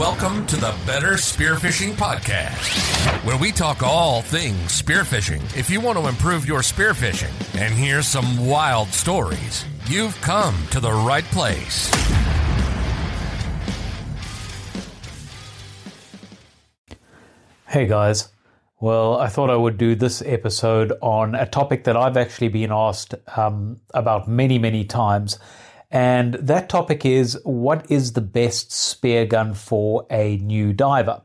Welcome to the Better Spearfishing Podcast, where we talk all things spearfishing. If you want to improve your spearfishing and hear some wild stories, you've come to the right place. Hey guys. Well, I thought I would do this episode on a topic that I've actually been asked um, about many, many times. And that topic is what is the best spear gun for a new diver?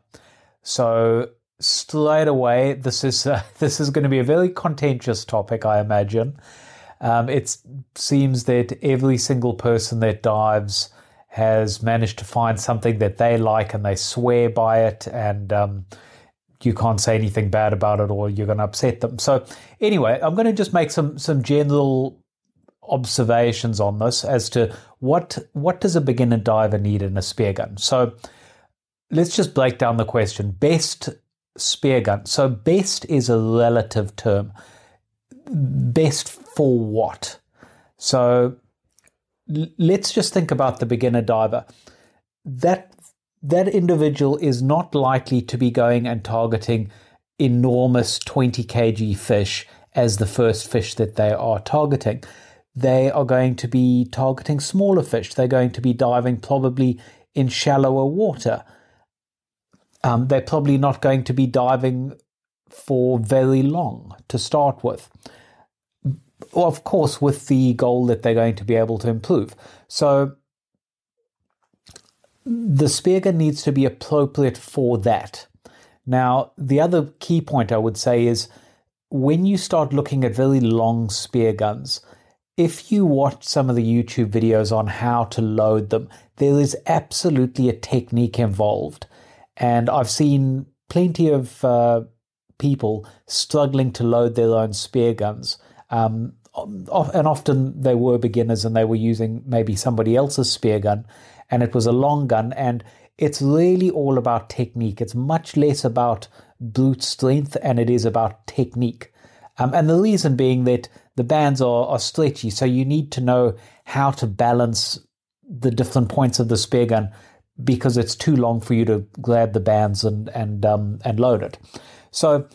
So, straight away, this is uh, this is going to be a very contentious topic, I imagine. Um, it seems that every single person that dives has managed to find something that they like and they swear by it and um, you can't say anything bad about it or you're going to upset them. So anyway, I'm going to just make some some general observations on this as to what what does a beginner diver need in a spear gun. So let's just break down the question. Best spear gun. So best is a relative term. Best for what? So let's just think about the beginner diver. That that individual is not likely to be going and targeting enormous 20 kg fish as the first fish that they are targeting. They are going to be targeting smaller fish. They're going to be diving probably in shallower water. Um, they're probably not going to be diving for very long to start with. Of course, with the goal that they're going to be able to improve. So, the spear gun needs to be appropriate for that. Now, the other key point I would say is when you start looking at very long spear guns, if you watch some of the YouTube videos on how to load them, there is absolutely a technique involved. And I've seen plenty of uh, people struggling to load their own spear guns. Um, and often they were beginners and they were using maybe somebody else's spear gun and it was a long gun. And it's really all about technique. It's much less about brute strength and it is about technique. Um, and the reason being that the bands are, are stretchy, so you need to know how to balance the different points of the spear gun because it's too long for you to grab the bands and and um, and load it. So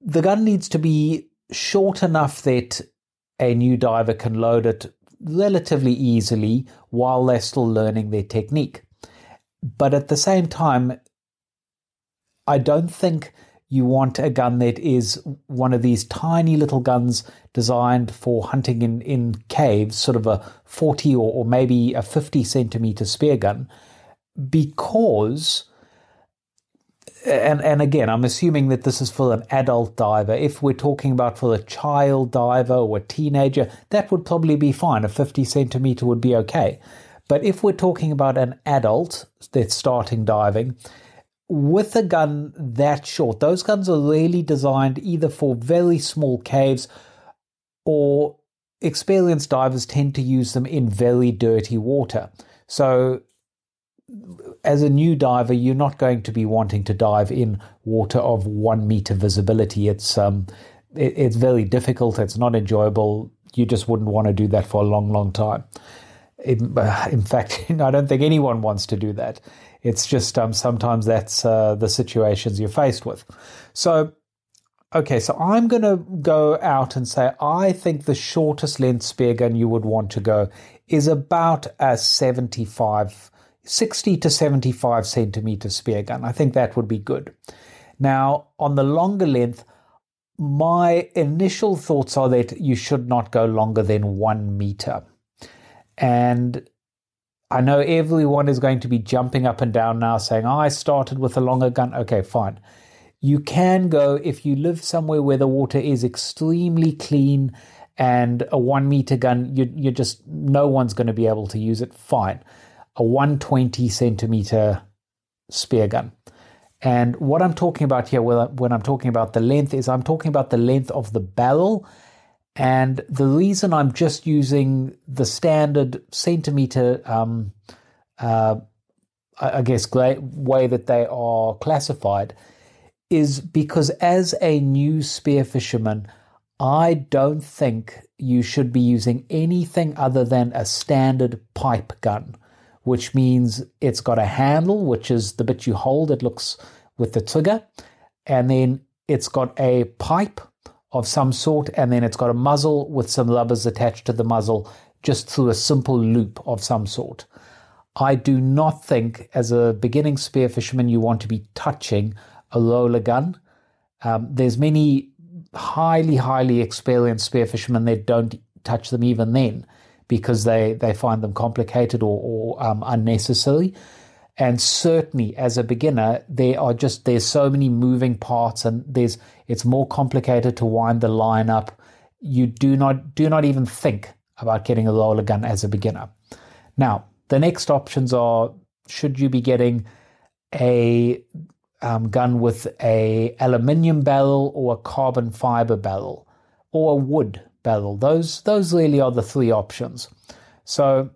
the gun needs to be short enough that a new diver can load it relatively easily while they're still learning their technique. But at the same time, I don't think you want a gun that is one of these tiny little guns designed for hunting in, in caves, sort of a 40 or, or maybe a 50 centimeter spear gun, because and and again, I'm assuming that this is for an adult diver. If we're talking about for a child diver or a teenager, that would probably be fine. A 50 centimeter would be okay. But if we're talking about an adult that's starting diving, with a gun that short, those guns are really designed either for very small caves or experienced divers tend to use them in very dirty water. So as a new diver, you're not going to be wanting to dive in water of one meter visibility. It's um, it, it's very difficult. It's not enjoyable. You just wouldn't want to do that for a long, long time. In, in fact, I don't think anyone wants to do that. It's just um, sometimes that's uh, the situations you're faced with. So, okay, so I'm going to go out and say I think the shortest length spear gun you would want to go is about a 75 60 to 75 centimeter spear gun. I think that would be good. Now, on the longer length, my initial thoughts are that you should not go longer than one meter. And I know everyone is going to be jumping up and down now saying, oh, I started with a longer gun. Okay, fine. You can go if you live somewhere where the water is extremely clean and a one meter gun, you, you just, no one's going to be able to use it. Fine a 120 centimeter spear gun. And what I'm talking about here when I'm talking about the length is I'm talking about the length of the barrel. And the reason I'm just using the standard centimeter, um, uh, I guess, way that they are classified is because as a new spear fisherman, I don't think you should be using anything other than a standard pipe gun which means it's got a handle, which is the bit you hold. It looks with the trigger, and then it's got a pipe of some sort, and then it's got a muzzle with some rubbers attached to the muzzle, just through a simple loop of some sort. I do not think, as a beginning spear fisherman, you want to be touching a roller gun. Um, there's many highly, highly experienced spear fishermen that don't touch them even then because they, they find them complicated or, or um, unnecessary. And certainly as a beginner, there are just there's so many moving parts and there's it's more complicated to wind the line up. You do not do not even think about getting a roller gun as a beginner. Now, the next options are should you be getting a um, gun with a aluminium barrel or a carbon fiber barrel or a wood barrel. Those those really are the three options. So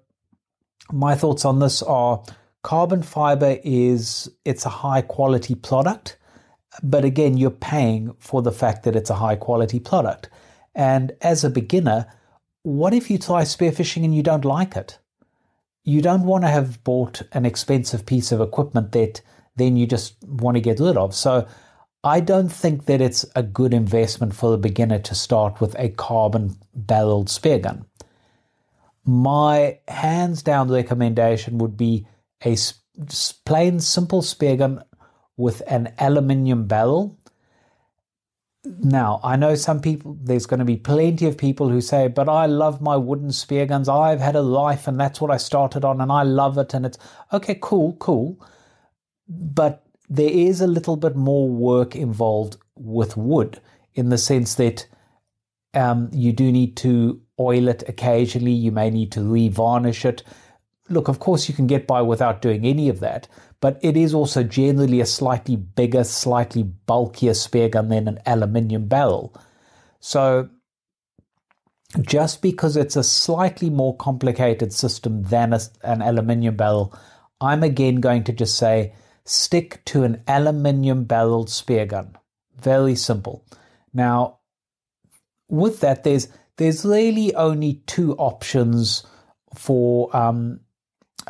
my thoughts on this are carbon fiber is it's a high quality product, but again you're paying for the fact that it's a high quality product. And as a beginner, what if you try spearfishing and you don't like it? You don't want to have bought an expensive piece of equipment that then you just want to get rid of. So I don't think that it's a good investment for a beginner to start with a carbon barreled spear gun. My hands down recommendation would be a plain simple spear gun with an aluminium barrel. Now, I know some people, there's going to be plenty of people who say, but I love my wooden spear guns. I've had a life and that's what I started on and I love it. And it's okay, cool, cool but there is a little bit more work involved with wood in the sense that um, you do need to oil it occasionally. You may need to revarnish it. Look, of course, you can get by without doing any of that, but it is also generally a slightly bigger, slightly bulkier spear gun than an aluminium barrel. So, just because it's a slightly more complicated system than a, an aluminium barrel, I'm again going to just say stick to an aluminium barreled spear gun. Very simple. Now, with that, there's there's really only two options for um,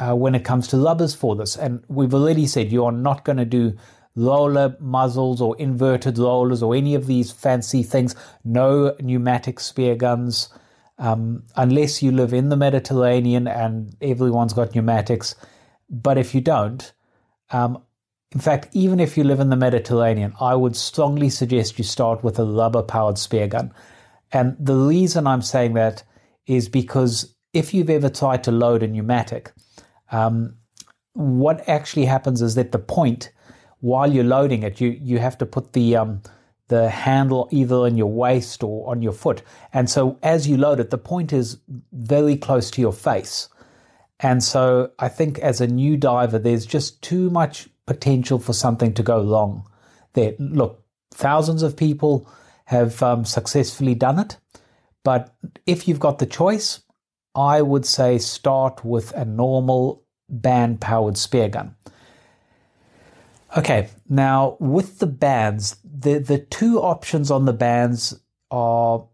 uh, when it comes to lubbers for this, and we've already said you are not going to do roller muzzles or inverted rollers or any of these fancy things. No pneumatic spear guns. Um, unless you live in the Mediterranean and everyone's got pneumatics. But if you don't, um, in fact, even if you live in the Mediterranean, I would strongly suggest you start with a rubber powered spear gun. And the reason I'm saying that is because if you've ever tried to load a pneumatic, um, what actually happens is that the point, while you're loading it, you, you have to put the um, the handle either in your waist or on your foot. And so as you load it, the point is very close to your face. And so I think as a new diver, there's just too much potential for something to go wrong there. Look, thousands of people have um, successfully done it, but if you've got the choice, I would say start with a normal band powered spear gun. Okay, now with the bands, the, the two options on the bands are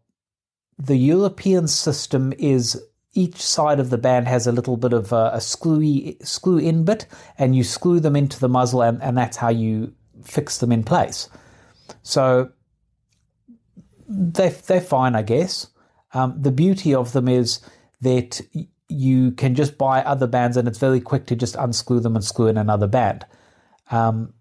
the European system is each side of the band has a little bit of a, a screwy screw in bit, and you screw them into the muzzle, and, and that's how you fix them in place. So they're, they're fine, I guess. Um, the beauty of them is that you can just buy other bands, and it's very quick to just unscrew them and screw in another band. Um,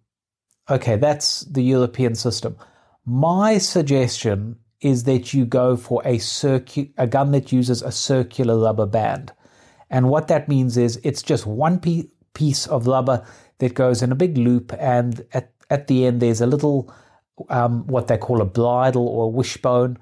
okay, that's the European system. My suggestion is that you go for a circu- a gun that uses a circular rubber band. And what that means is it's just one pe- piece of rubber that goes in a big loop, and at, at the end there's a little um, what they call a bridle or a wishbone.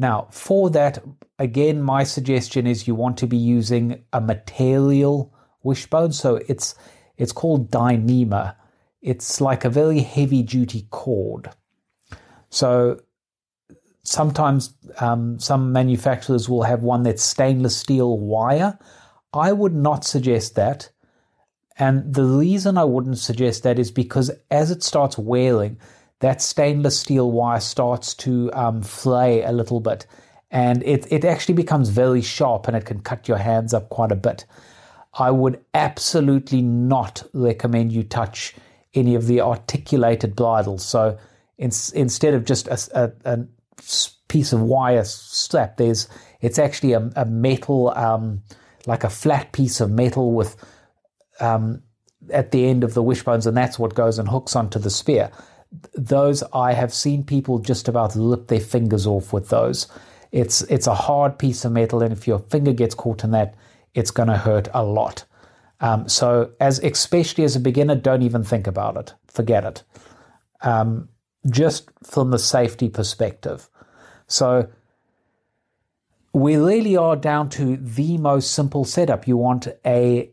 Now, for that, again, my suggestion is you want to be using a material wishbone. So it's it's called Dyneema. It's like a very heavy duty cord. So sometimes um, some manufacturers will have one that's stainless steel wire. I would not suggest that. And the reason I wouldn't suggest that is because as it starts wearing, that stainless steel wire starts to um, flay a little bit and it, it actually becomes very sharp and it can cut your hands up quite a bit. I would absolutely not recommend you touch any of the articulated bridles. So in, instead of just a, a, a, piece of wire strap, there's it's actually a, a metal, um, like a flat piece of metal with um, at the end of the wishbones, and that's what goes and hooks onto the spear. Those I have seen people just about rip their fingers off with those. It's it's a hard piece of metal, and if your finger gets caught in that, it's going to hurt a lot. Um, so, as especially as a beginner, don't even think about it. Forget it. Um, just from the safety perspective. So, we really are down to the most simple setup. You want a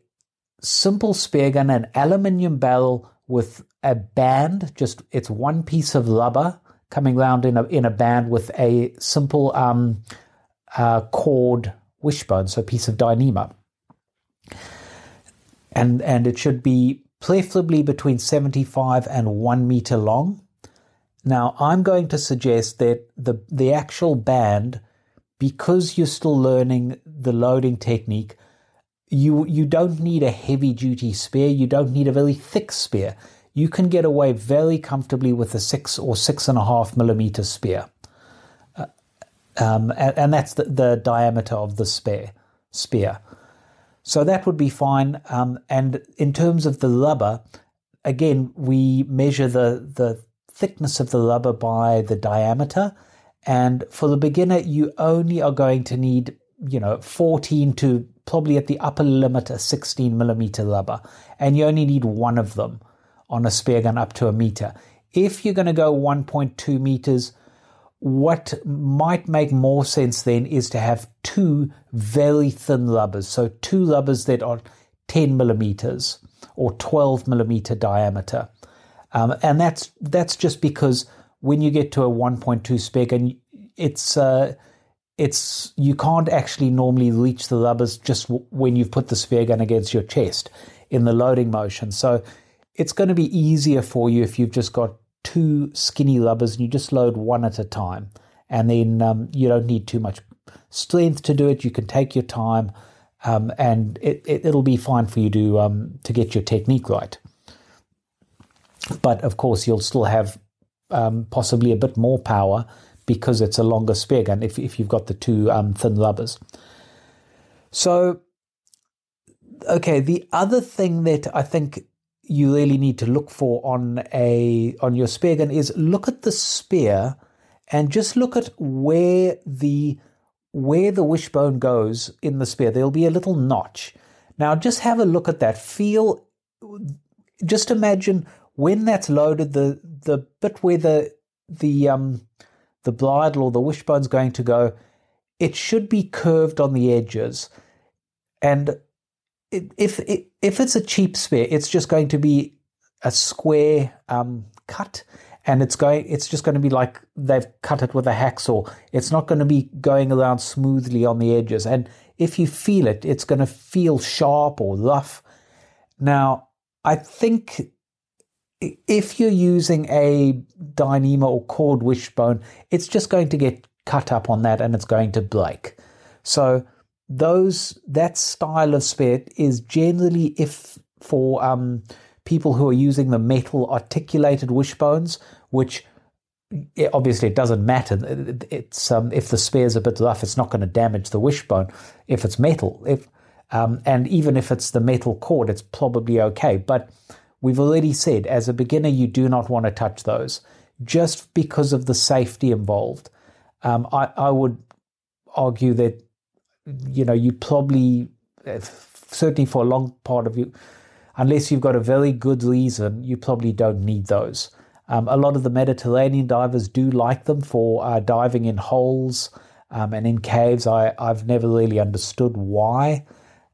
simple spear gun, an aluminium barrel with a band, just it's one piece of rubber coming round in a in a band with a simple um, uh, cord wishbone, so a piece of Dyneema. And and it should be preferably between 75 and 1 meter long. Now, I'm going to suggest that the the actual band because you're still learning the loading technique, you you don't need a heavy duty spear. You don't need a very thick spear. You can get away very comfortably with a six or six and a half millimeter spear, uh, um, and, and, that's the, the, diameter of the spear. Spear. So that would be fine. Um, and in terms of the rubber, again, we measure the the thickness of the rubber by the diameter. And for the beginner, you only are going to need, you know, 14 to probably at the upper limit a 16 millimeter rubber, and you only need one of them on a spear gun up to a meter. If you're going to go 1.2 meters, what might make more sense then is to have two very thin rubbers. So, two rubbers that are 10 millimeters or 12 millimeter diameter. Um, and that's that's just because when you get to a 1.2 spear gun, it's uh, it's you can't actually normally reach the rubbers just w- when you've put the spear gun against your chest in the loading motion. So it's going to be easier for you if you've just got two skinny rubbers and you just load one at a time, and then um, you don't need too much strength to do it. You can take your time, um, and it, it, will be fine for you to um, to get your technique right. But of course, you'll still have um, possibly a bit more power because it's a longer spear gun if, if you've got the two um, thin rubbers. So, okay, the other thing that I think you really need to look for on a on your spear gun is look at the spear and just look at where the where the wishbone goes in the spear. There'll be a little notch. Now, just have a look at that. Feel, just imagine when that's loaded, the the bit where the the um the bridle or the wishbone's going to go, it should be curved on the edges. And if if it's a cheap spear, it's just going to be a square um, cut, and it's going. It's just going to be like they've cut it with a hacksaw. It's not going to be going around smoothly on the edges. And if you feel it, it's going to feel sharp or rough. Now, I think if you're using a Dyneema or cord wishbone, it's just going to get cut up on that and it's going to break. So those that style of spear is generally if for um, people who are using the metal articulated wishbones, which obviously it doesn't matter. It's um, if the spear's a bit rough, it's not going to damage the wishbone. If it's metal, if um, and even if it's the metal cord, it's probably okay. But We've already said, as a beginner, you do not want to touch those just because of the safety involved. Um, I, I would argue that, you know, you probably, certainly for a long part of you, unless you've got a very good reason, you probably don't need those. Um, a lot of the Mediterranean divers do like them for uh, diving in holes um, and in caves. I, I've never really understood why.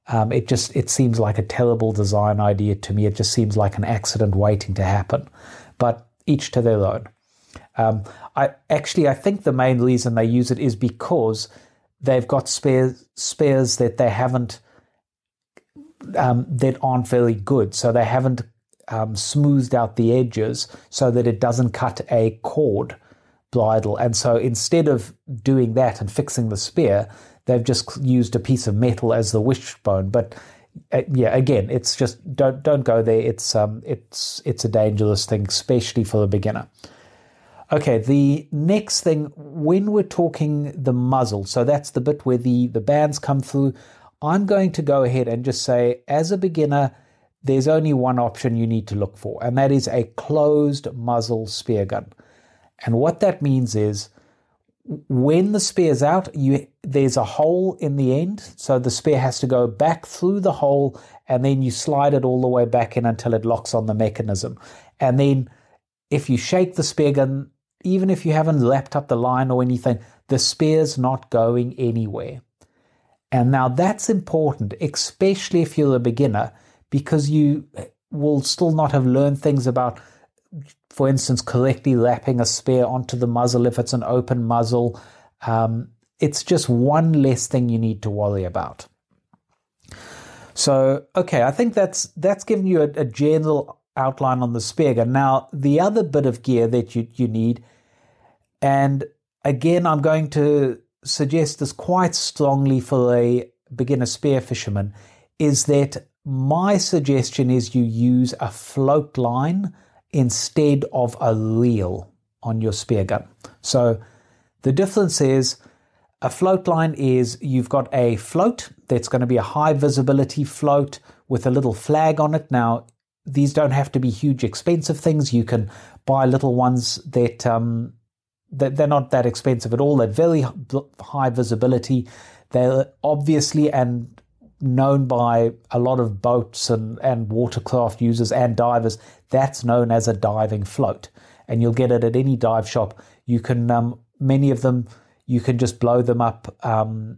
Um, it just it seems like a terrible design idea to me. It just seems like an accident waiting to happen. But each to their own. Um, I actually I think the main reason they use it is because they've got spears spears that they haven't um, that aren't very good. So they haven't um, smoothed out the edges so that it doesn't cut a cord bridle. And so instead of doing that and fixing the spear, they've just used a piece of metal as the wishbone. But uh, yeah, again, it's just don't don't go there. It's um, it's it's a dangerous thing, especially for a beginner. Okay, the next thing when we're talking the muzzle, so that's the bit where the the bands come through. I'm going to go ahead and just say, as a beginner, there's only one option you need to look for, and that is a closed muzzle spear gun. And what that means is when the spear's out, you there's a hole in the end, so the spear has to go back through the hole, and then you slide it all the way back in until it locks on the mechanism. And then, if you shake the spear gun, even if you haven't lapped up the line or anything, the spear's not going anywhere. And now that's important, especially if you're a beginner, because you will still not have learned things about for instance, correctly lapping a spear onto the muzzle if it's an open muzzle. Um, it's just one less thing you need to worry about. So, okay, I think that's that's given you a, a general outline on the spear gun. Now, the other bit of gear that you, you need, and again, I'm going to suggest this quite strongly for a beginner spear fisherman, is that my suggestion is you use a float line instead of a reel on your spear gun. So the difference is a float line is you've got a float that's going to be a high visibility float with a little flag on it. Now, these don't have to be huge expensive things. You can buy little ones that um, that they're not that expensive at all. They're very high visibility. They're obviously and known by a lot of boats and, and watercraft users and divers. That's known as a diving float. And you'll get it at any dive shop. You can, um, many of them, you can just blow them up. Um,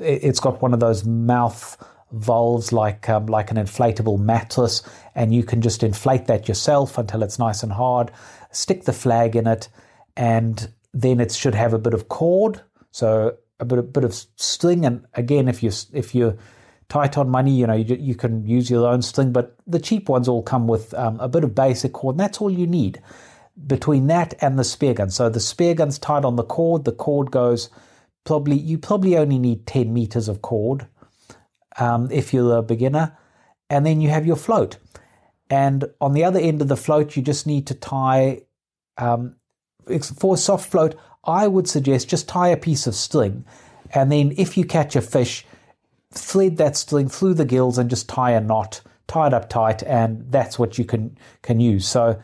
it, has got one of those mouth valves like um, like an inflatable mattress, and you can just inflate that yourself until it's nice and hard. Stick the flag in it, and then it should have a bit of cord, so a bit, a bit of string. And again, if you if you tight on money, you know, you, you can use your own string, but the cheap ones all come with um, a bit of basic cord, and that's all you need between that and the spear gun. So the spear gun's tied on the cord. The cord goes probably, you probably only need 10 meters of cord um, if you're a beginner. And then you have your float. And on the other end of the float, you just need to tie, um, for soft float, I would suggest just tie a piece of string. And then if you catch a fish, thread that string through the gills and just tie a knot, tie it up tight, and that's what you can can use. So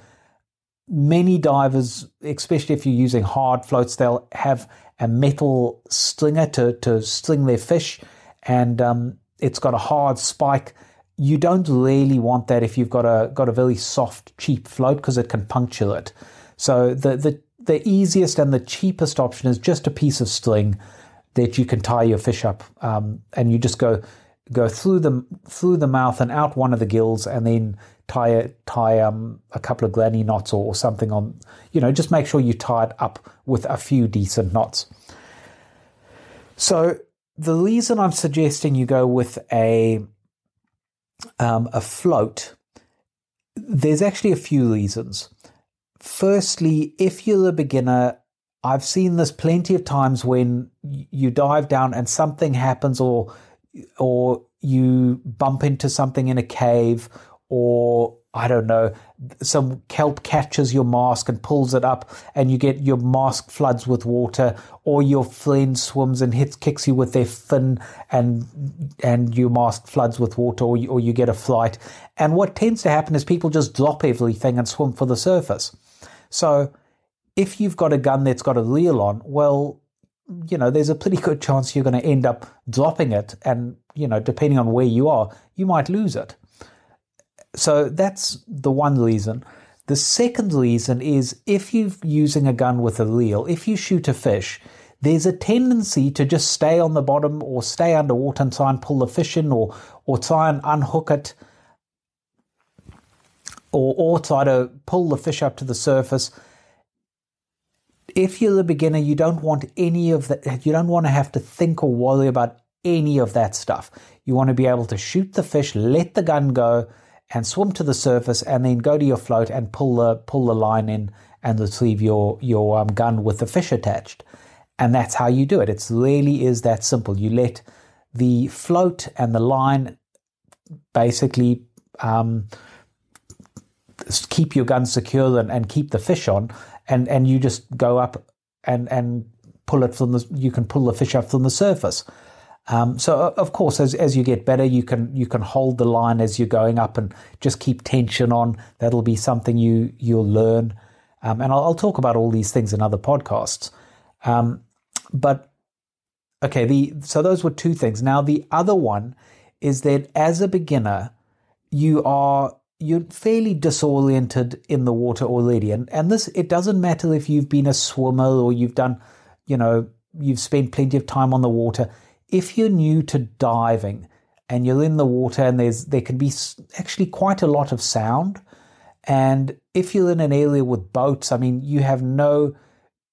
many divers, especially if you're using hard floats, they'll have a metal stringer to to string their fish, and um, it's got a hard spike. You don't really want that if you've got a got a very soft, cheap float because it can puncture it. So the the the easiest and the cheapest option is just a piece of string that you can tie your fish up, um, and you just go go through the through the mouth and out one of the gills, and then tie tie um, a couple of granny knots or, or, something on. You know, just make sure you tie it up with a few decent knots. So the reason I'm suggesting you go with a um, a float, there's actually a few reasons. Firstly, if you're a beginner I've seen this plenty of times when you dive down and something happens, or or you bump into something in a cave, or I don't know, some kelp catches your mask and pulls it up, and you get your mask floods with water, or your friend swims and hits kicks you with their fin, and and your mask floods with water, or you, or you get a flight. And what tends to happen is people just drop everything and swim for the surface. So if you've got a gun that's got a reel on, well, you know, there's a pretty good chance you're going to end up dropping it. And, you know, depending on where you are, you might lose it. So that's the one reason. The second reason is if you're using a gun with a reel, if you shoot a fish, there's a tendency to just stay on the bottom or stay underwater and try and pull the fish in or, or try and unhook it or, or try to pull the fish up to the surface if you're a beginner, you don't want any of that. You don't want to have to think or worry about any of that stuff. You want to be able to shoot the fish, let the gun go, and swim to the surface, and then go to your float and pull the pull the line in and retrieve your your um, gun with the fish attached. And that's how you do it. It really is that simple. You let the float and the line basically um, keep your gun secure and, and keep the fish on, and, and you just go up and, and pull it from the you can pull the fish up from the surface. Um, so of course, as, as you get better, you can you can hold the line as you're going up and just keep tension on. That'll be something you you'll learn, um, and I'll, I'll, talk about all these things in other podcasts. Um, but okay, the so those were two things. Now the other one is that as a beginner, you are you're fairly disoriented in the water already, and and this it doesn't matter if you've been a swimmer or you've done, you know, you've spent plenty of time on the water. If you're new to diving and you're in the water and there's there can be actually quite a lot of sound. And if you're in an area with boats i mean you have no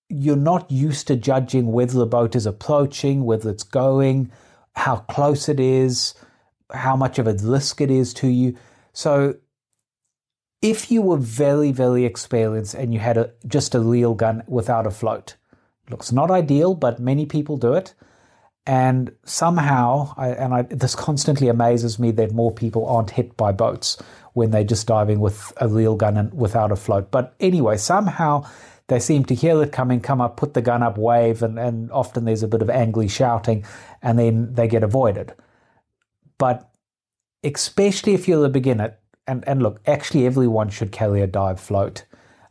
you're not used to judging whether the boat is approaching whether it's going how close it is how much of a risk it is to you. So if you were very very experienced and you had a, just a reel gun without a float looks not ideal but many people do it and somehow, I, and I, this constantly amazes me that more people aren't hit by boats when they're just diving with a reel gun and without a float. But anyway, somehow they seem to hear it coming, come up, put the gun up, wave, and, and often there's a bit of angry shouting, and then they get avoided. But especially if you're a beginner, and, and look, actually everyone should carry a dive float.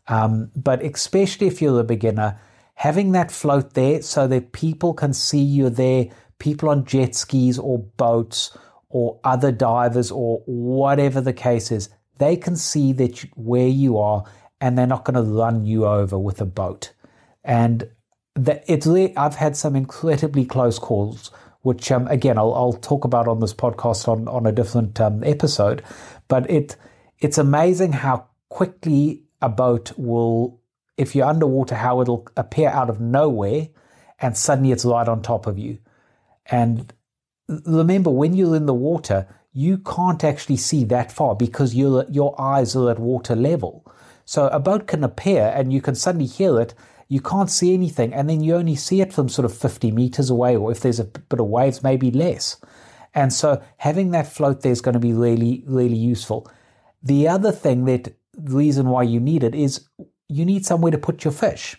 Um, but especially if you're a beginner, having that float there so that people can see you're there, people on jet skis or boats or other divers or whatever the case is, they can see that you, where you are and they're not going to run you over with a boat. And that it's I've had some incredibly close calls, which um, again I'll, I'll, talk about on this podcast on on a different um, episode. But it it's amazing how quickly a boat will if you're underwater, how it'll appear out of nowhere and suddenly it's right on top of you. And remember, when you're in the water, you can't actually see that far because your your eyes are at water level. So a boat can appear and you can suddenly hear it. You can't see anything, and then you only see it from sort of 50 meters away, or if there's a bit of waves, maybe less. And so having that float there is going to be really, really useful. The other thing that the reason why you need it is you need somewhere to put your fish.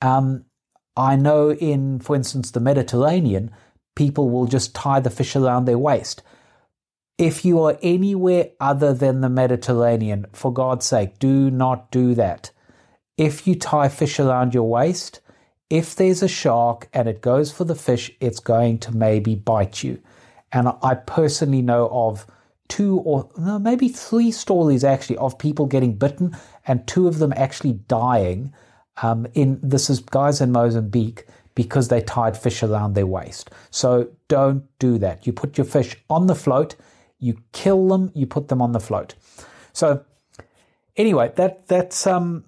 Um, I know in, for instance, the Mediterranean, people will just tie the fish around their waist. If you are anywhere other than the Mediterranean, for God's sake, do not do that. If you tie fish around your waist, if there's a shark and it goes for the fish, it's going to maybe bite you. And I personally know of two or no, maybe three stories actually of people getting bitten and two of them actually dying. Um, in this is guys in Mozambique because they tied fish around their waist. So don't do that. You put your fish on the float, you kill them, you put them on the float. So anyway, that that's um,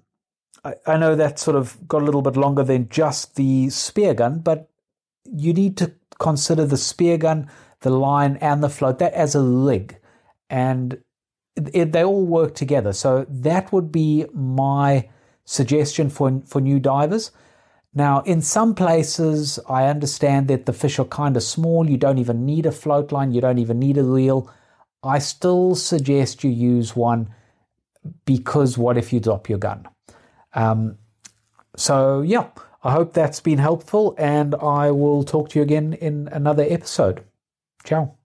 I, I know that sort of got a little bit longer than just the spear gun, but you need to consider the spear gun, the line, and the float that as a rig and it, they all work together. So that would be my suggestion for for new divers. Now, in some places, I understand that the fish are kind of small. You don't even need a float line. You don't even need a reel. I still suggest you use one because what if you drop your gun? Um, so, yeah, I hope that's been helpful, and I will talk to you again in another episode. Ciao.